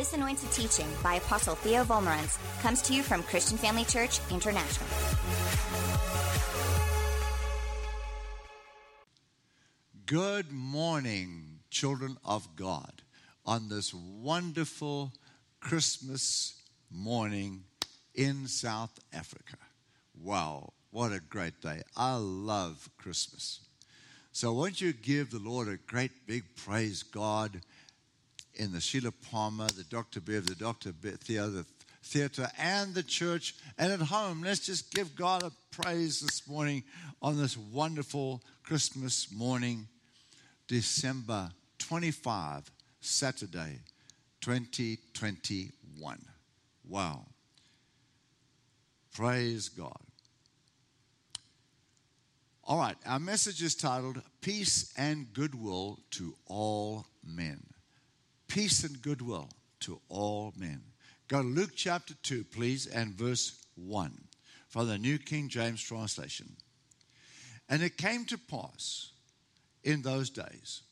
This anointed teaching by Apostle Theo Wolmarans comes to you from Christian Family Church International. Good morning, children of God, on this wonderful Christmas morning in South Africa. Wow, what a great day. I love Christmas. So, won't you give the Lord a great big praise, God, in the Sheila Palmer, the Dr. Bev, the Dr. Theo, the theater, and the church, and at home. Let's just give God a praise this morning on this wonderful Christmas morning, December 25, Saturday, 2021. Wow. Praise God. All right, our message is titled Peace and Goodwill to All Men. Peace and goodwill to all men. Go to Luke chapter 2, please, and verse 1 from the New King James translation. And it came to pass in those days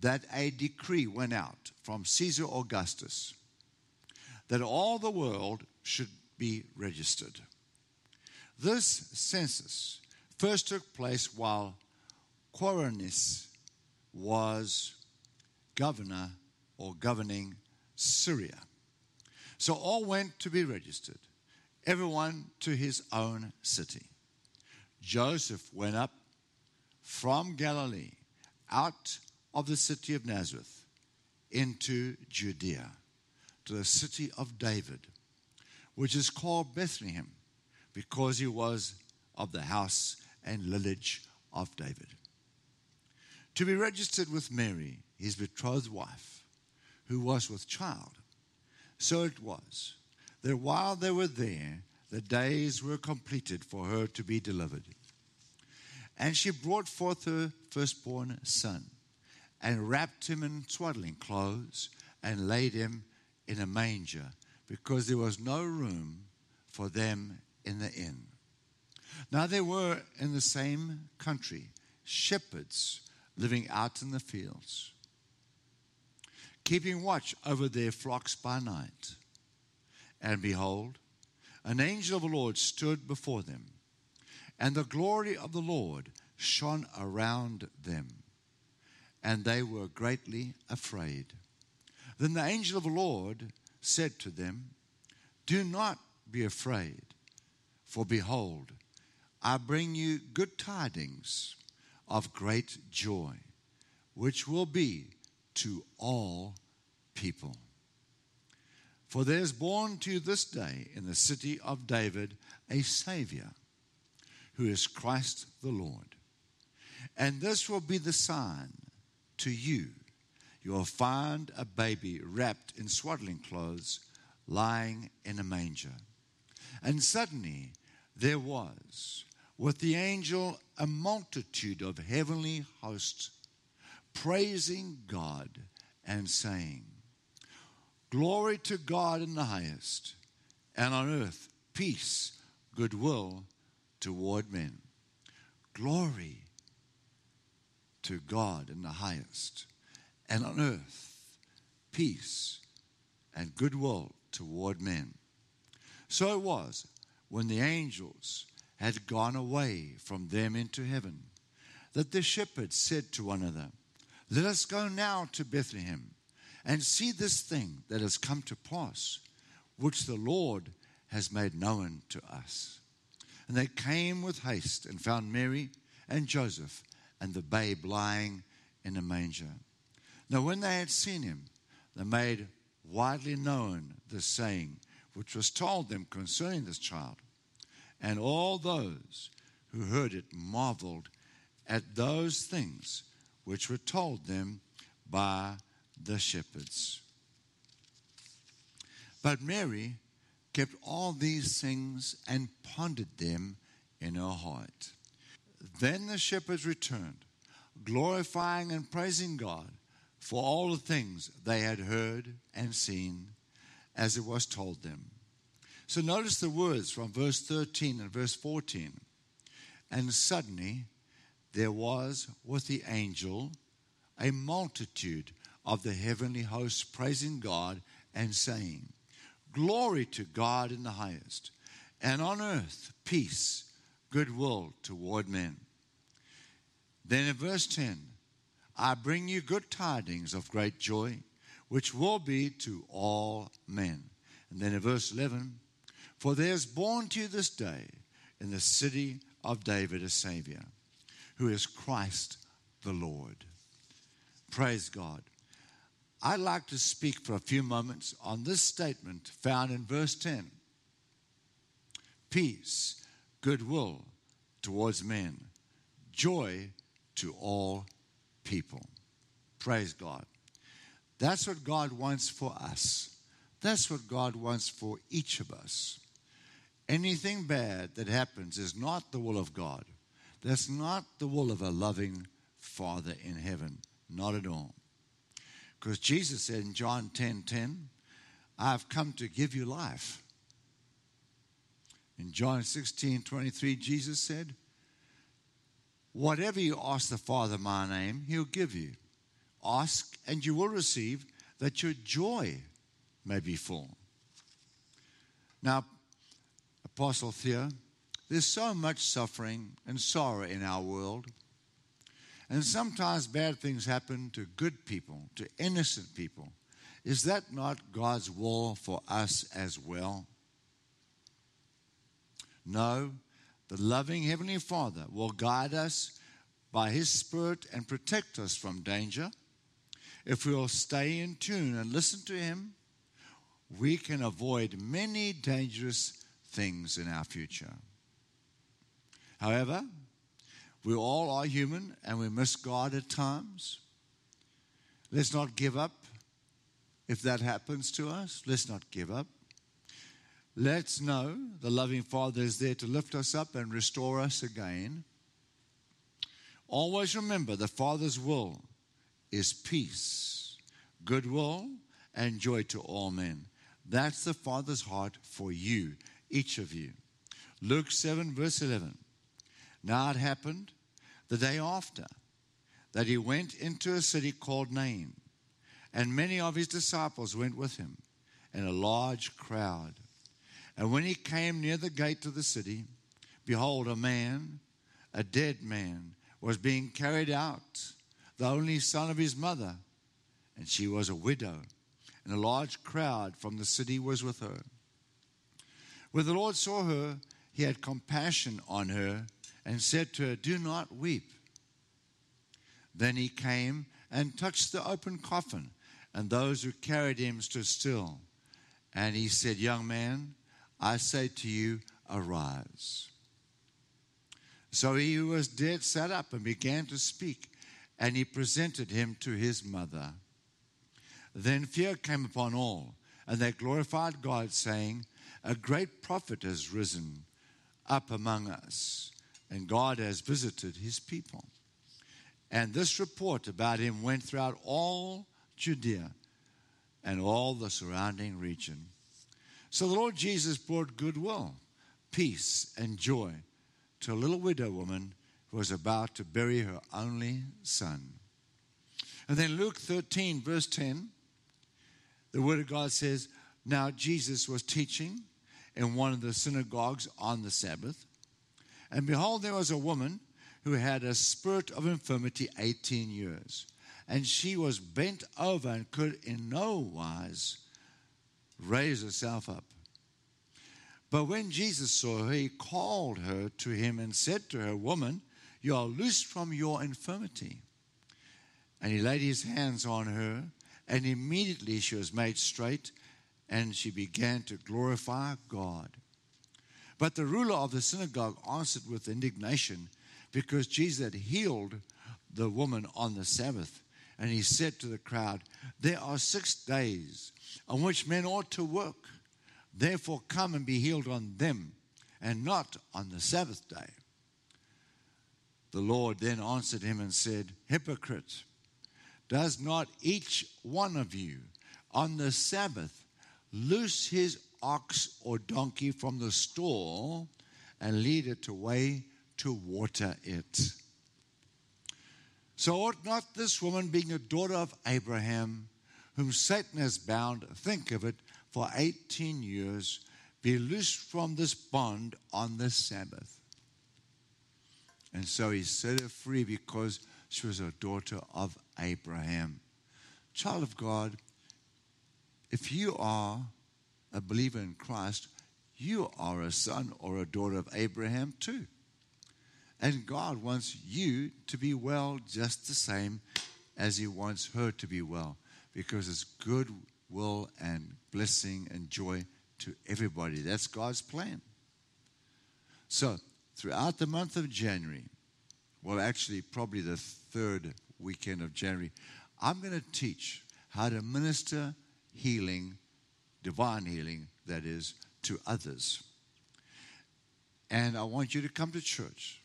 that a decree went out from Caesar Augustus that all the world should be registered. This census first took place while Quirinius was governor or governing Syria. So all went to be registered, everyone to his own city. Joseph went up from Galilee out of the city of Nazareth into Judea to the city of David, which is called Bethlehem, because he was of the house and lineage of David. To be registered with Mary, his betrothed wife, who was with child. So it was that while they were there, the days were completed for her to be delivered. And she brought forth her firstborn son, and wrapped him in swaddling clothes, and laid him in a manger, because there was no room for them in the inn. Now there were in the same country shepherds living out in the fields, keeping watch over their flocks by night. And behold, an angel of the Lord stood before them, and the glory of the Lord shone around them, and they were greatly afraid. Then the angel of the Lord said to them, Do not be afraid, for behold, I bring you good tidings of great joy, which will be to all people. For there is born to you this day in the city of David a Savior, who is Christ the Lord. And this will be the sign to you. You will find a baby wrapped in swaddling clothes, lying in a manger. And suddenly there was with the angel a multitude of heavenly hosts praising God and saying, Glory to God in the highest, and on earth peace, goodwill toward men. Glory to God in the highest, and on earth peace and goodwill toward men. So it was when the angels had gone away from them into heaven that the shepherds said to one another, Let us go now to Bethlehem and see this thing that has come to pass, which the Lord has made known to us. And they came with haste and found Mary and Joseph and the babe lying in a manger. Now, when they had seen him, they made widely known the saying which was told them concerning this child. And all those who heard it marveled at those things which were told them by the shepherds. But Mary kept all these things and pondered them in her heart. Then the shepherds returned, glorifying and praising God for all the things they had heard and seen as it was told them. So notice the words from verse 13 and verse 14. And suddenly there was with the angel a multitude of the heavenly hosts praising God and saying, Glory to God in the highest, and on earth peace, goodwill toward men. Then in verse 10, I bring you good tidings of great joy, which will be to all men. And then in verse 11, For there is born to you this day in the city of David a Savior, who is Christ the Lord. Praise God. I'd like to speak for a few moments on this statement found in verse 10 Peace, goodwill towards men, joy to all people. Praise God. That's what God wants for us. That's what God wants for each of us. Anything bad that happens is not the will of God. That's not the will of a loving Father in heaven. Not at all. Because Jesus said in John 10 10, I've come to give you life. In John 16 23, Jesus said, Whatever you ask the Father my name, he'll give you. Ask and you will receive, that your joy may be full. Now, Apostle Theo, there's so much suffering and sorrow in our world. And sometimes bad things happen to good people, to innocent people. Is that not God's will for us as well? No, the loving Heavenly Father will guide us by His Spirit and protect us from danger. If we will stay in tune and listen to Him, we can avoid many dangerous things in our future. However, we all are human and we miss God at times. Let's not give up if that happens to us. Let's not give up. Let's know the loving Father is there to lift us up and restore us again. Always remember the Father's will is peace, goodwill, and joy to all men. That's the Father's heart for you, each of you. Luke 7, verse 11. Now it happened the day after that he went into a city called Nain, and many of his disciples went with him, and a large crowd. And when he came near the gate of the city, behold, a man, a dead man, was being carried out, the only son of his mother, and she was a widow, and a large crowd from the city was with her. When the Lord saw her, he had compassion on her and said to her, Do not weep. Then he came and touched the open coffin, and those who carried him stood still. And he said, Young man, I say to you, arise. So he who was dead sat up and began to speak, and he presented him to his mother. Then fear came upon all, and they glorified God, saying, A great prophet has risen up among us, and God has visited his people. And this report about him went throughout all Judea and all the surrounding region. So the Lord Jesus brought goodwill, peace, and joy to a little widow woman who was about to bury her only son. And then Luke 13, verse 10, the Word of God says, Now Jesus was teaching in one of the synagogues on the Sabbath. And behold, there was a woman who had a spirit of infirmity 18 years. And she was bent over and could in no wise raise herself up. But when Jesus saw her, he called her to him and said to her, Woman, you are loosed from your infirmity. And he laid his hands on her, and immediately she was made straight, and she began to glorify God. But the ruler of the synagogue answered with indignation because Jesus had healed the woman on the Sabbath. And he said to the crowd, There are six days on which men ought to work. Therefore, come and be healed on them, and not on the Sabbath day. The Lord then answered him and said, Hypocrite, does not each one of you on the Sabbath loose his ox or donkey from the stall and lead it away to water it? So ought not this woman, being a daughter of Abraham, whom Satan has bound, think of it, for 18 years, be loosed from this bond on the Sabbath. And so he set her free because she was a daughter of Abraham. Child of God, if you are a believer in Christ, you are a son or a daughter of Abraham too. And God wants you to be well just the same as He wants her to be well because it's good will and blessing and joy to everybody. That's God's plan. So, throughout the month of January, well, actually, probably the third weekend of January, I'm going to teach how to minister healing, divine healing, that is, to others. And I want you to come to church,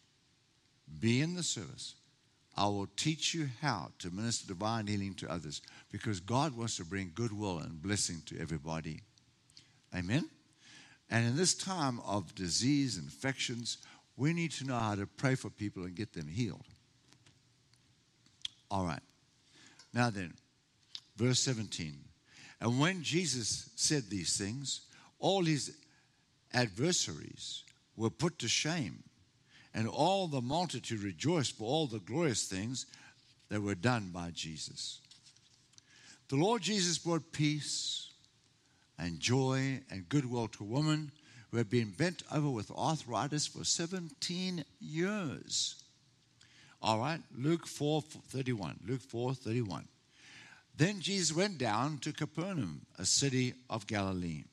be in the service. I will teach you how to minister divine healing to others because God wants to bring goodwill and blessing to everybody. Amen? And in this time of disease, infections, we need to know how to pray for people and get them healed. All right. Now then, verse 17. And when Jesus said these things, all his adversaries were put to shame, and all the multitude rejoiced for all the glorious things that were done by Jesus. The Lord Jesus brought peace and joy and goodwill to a woman who had been bent over with arthritis for 17 years. All right, Luke 4:31. Luke 4:31. Then Jesus went down to Capernaum, a city of Galilee,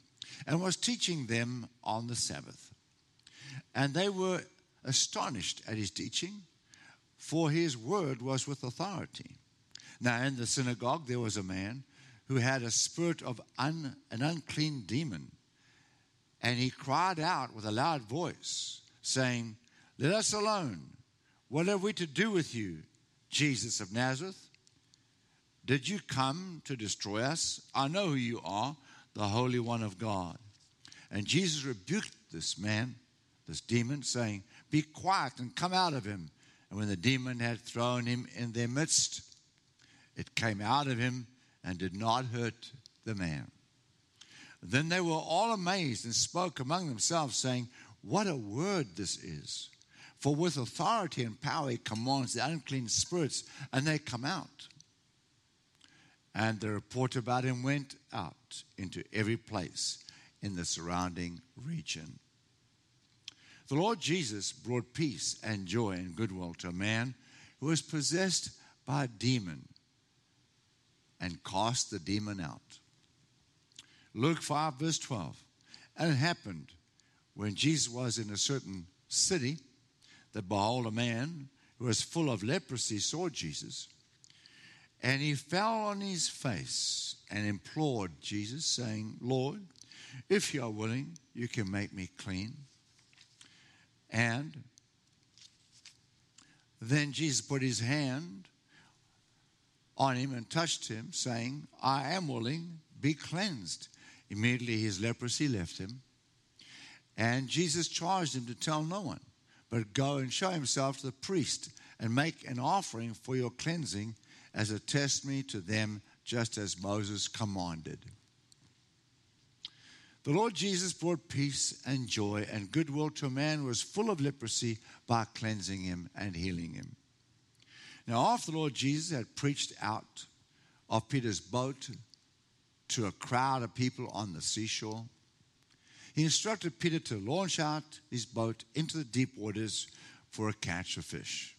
and was teaching them on the Sabbath. And they were astonished at his teaching, for his word was with authority. Now, in the synagogue, there was a man who had a spirit of un, an unclean demon. And he cried out with a loud voice, saying, Let us alone. What have we to do with you, Jesus of Nazareth? Did you come to destroy us? I know who you are, the Holy One of God. And Jesus rebuked this man, this demon, saying, Be quiet and come out of him. And when the demon had thrown him in their midst, it came out of him and did not hurt the man. Then they were all amazed and spoke among themselves, saying, What a word this is! For with authority and power he commands the unclean spirits, and they come out. And the report about him went out into every place in the surrounding region. The Lord Jesus brought peace and joy and goodwill to a man who was possessed by a demon and cast the demon out. Luke 5, verse 12. And it happened when Jesus was in a certain city that behold, a man who was full of leprosy saw Jesus. And he fell on his face and implored Jesus, saying, Lord, if you are willing, you can make me clean. And then Jesus put his hand on him and touched him, saying, I am willing, be cleansed. Immediately his leprosy left him. And Jesus charged him to tell no one, but go and show himself to the priest and make an offering for your cleansing as a testimony to them, just as Moses commanded. The Lord Jesus brought peace and joy and goodwill to a man who was full of leprosy by cleansing him and healing him. Now, after the Lord Jesus had preached out of Peter's boat to a crowd of people on the seashore, he instructed Peter to launch out his boat into the deep waters for a catch of fish.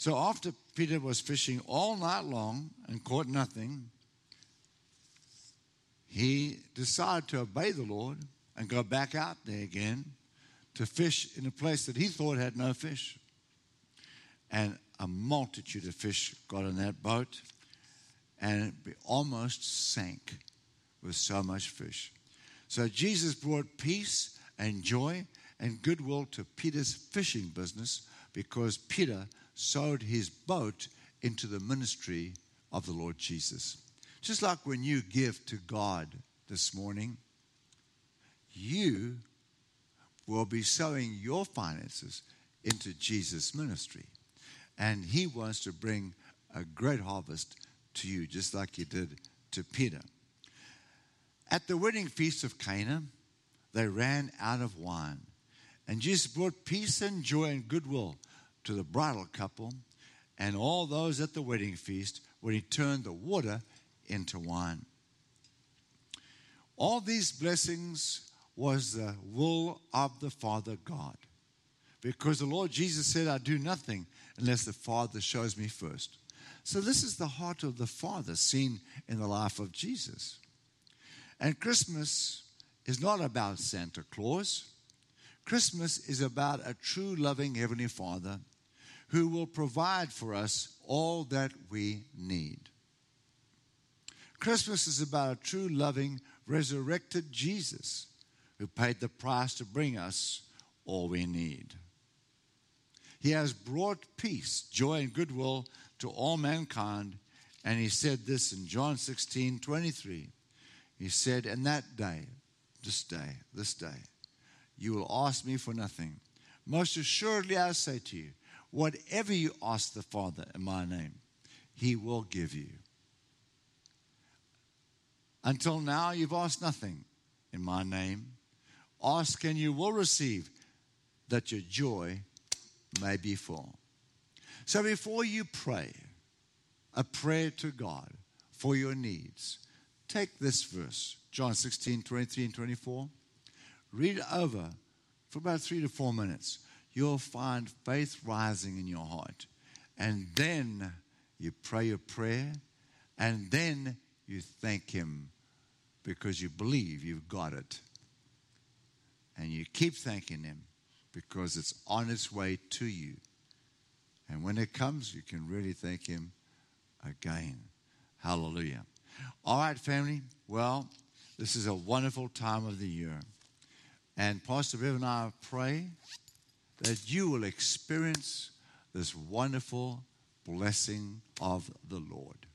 So, after Peter was fishing all night long and caught nothing, he decided to obey the Lord and go back out there again to fish in a place that he thought had no fish. And a multitude of fish got in that boat, and it almost sank with so much fish. So Jesus brought peace and joy and goodwill to Peter's fishing business because Peter sowed his boat into the ministry of the Lord Jesus. Just like when you give to God this morning, you will be sowing your finances into Jesus' ministry. And He wants to bring a great harvest to you, just like he did to Peter. At the wedding feast of Cana, they ran out of wine. And Jesus brought peace and joy and goodwill to the bridal couple and all those at the wedding feast when he turned the water into wine. All these blessings was the will of the Father God. Because the Lord Jesus said, I do nothing unless the Father shows me first. So, this is the heart of the Father seen in the life of Jesus. And Christmas is not about Santa Claus. Christmas is about a true loving Heavenly Father who will provide for us all that we need. Christmas is about a true loving resurrected Jesus who paid the price to bring us all we need. He has brought peace, joy, and goodwill to all mankind. And he said this in John 16 23. He said, And that day, this day, this day, you will ask me for nothing. Most assuredly, I say to you, whatever you ask the Father in my name, he will give you. Until now, you've asked nothing in my name. Ask and you will receive, that your joy may be full. So before you pray a prayer to God for your needs, take this verse, John 16, 23 and 24. Read over for about three to four minutes. You'll find faith rising in your heart. And then you pray a prayer, and then you thank Him because you believe you've got it. And you keep thanking Him because it's on its way to you. And when it comes, you can really thank Him again. Hallelujah. All right, family. Well, this is a wonderful time of the year. And Pastor Bev and I pray that you will experience this wonderful blessing of the Lord.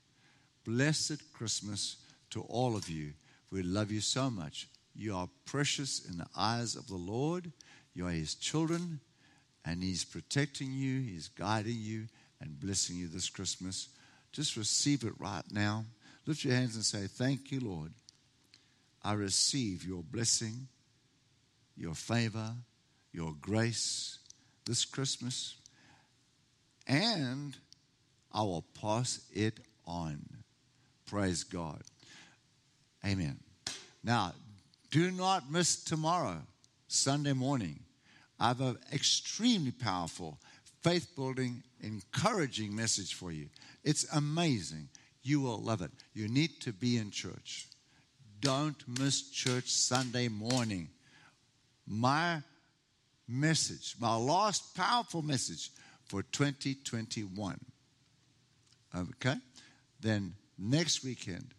Blessed Christmas to all of you. We love you so much. You are precious in the eyes of the Lord. You are His children, and He's protecting you, He's guiding you, and blessing you this Christmas. Just receive it right now. Lift your hands and say, Thank you, Lord. I receive your blessing, your favor, your grace this Christmas, and I will pass it on. Praise God. Amen. Now, do not miss tomorrow, Sunday morning. I have an extremely powerful, faith building, encouraging message for you. It's amazing. You will love it. You need to be in church. Don't miss church Sunday morning. My message, my last powerful message for 2021. Okay? Then next weekend,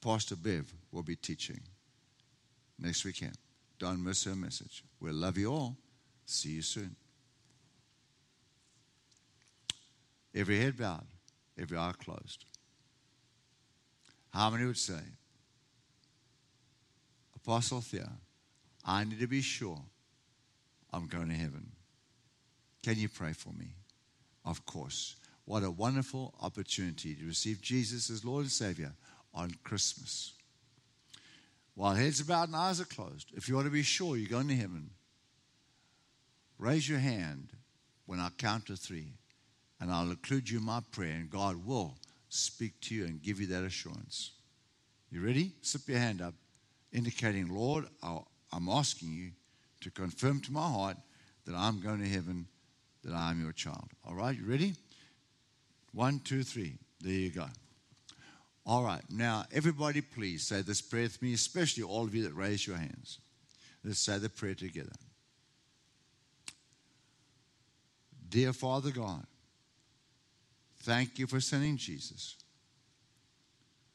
Pastor Bev will be teaching. Next weekend. Don't miss her message. We'll love you all. See you soon. Every head bowed, every eye closed. How many would say, Apostle Theo, I need to be sure I'm going to heaven? Can you pray for me? Of course. What a wonderful opportunity to receive Jesus as Lord and Savior on Christmas. While heads are bowed and eyes are closed, if you want to be sure you're going to heaven, raise your hand when I count to three, and I'll include you in my prayer, and God will speak to you and give you that assurance. You ready? Slip your hand up, indicating, Lord, I'm asking you to confirm to my heart that I'm going to heaven, that I'm your child. All right, you ready? One, two, three. There you go. All right, now everybody, please say this prayer with me, especially all of you that raise your hands. Let's say the prayer together. Dear Father God, thank you for sending Jesus.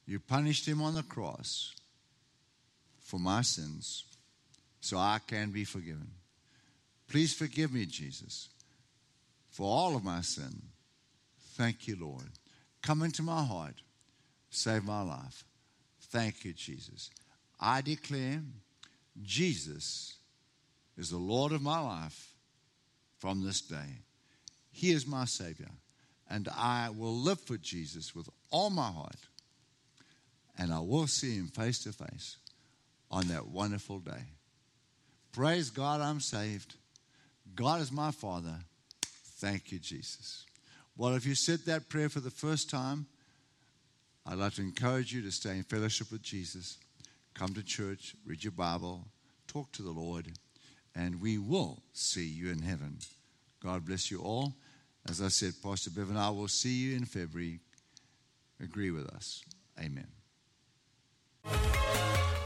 You punished him on the cross for my sins so I can be forgiven. Please forgive me, Jesus, for all of my sin. Thank you, Lord. Come into my heart Save my life. Thank you, Jesus. I declare Jesus is the Lord of my life from this day. He is my Savior, and I will live for Jesus with all my heart. And I will see him face to face on that wonderful day. Praise God, I'm saved. God is my Father. Thank you, Jesus. Well, if you said that prayer for the first time, I'd like to encourage you to stay in fellowship with Jesus. Come to church, read your Bible, talk to the Lord, and we will see you in heaven. God bless you all. As I said, Pastor Bev and I will see you in February. Agree with us. Amen.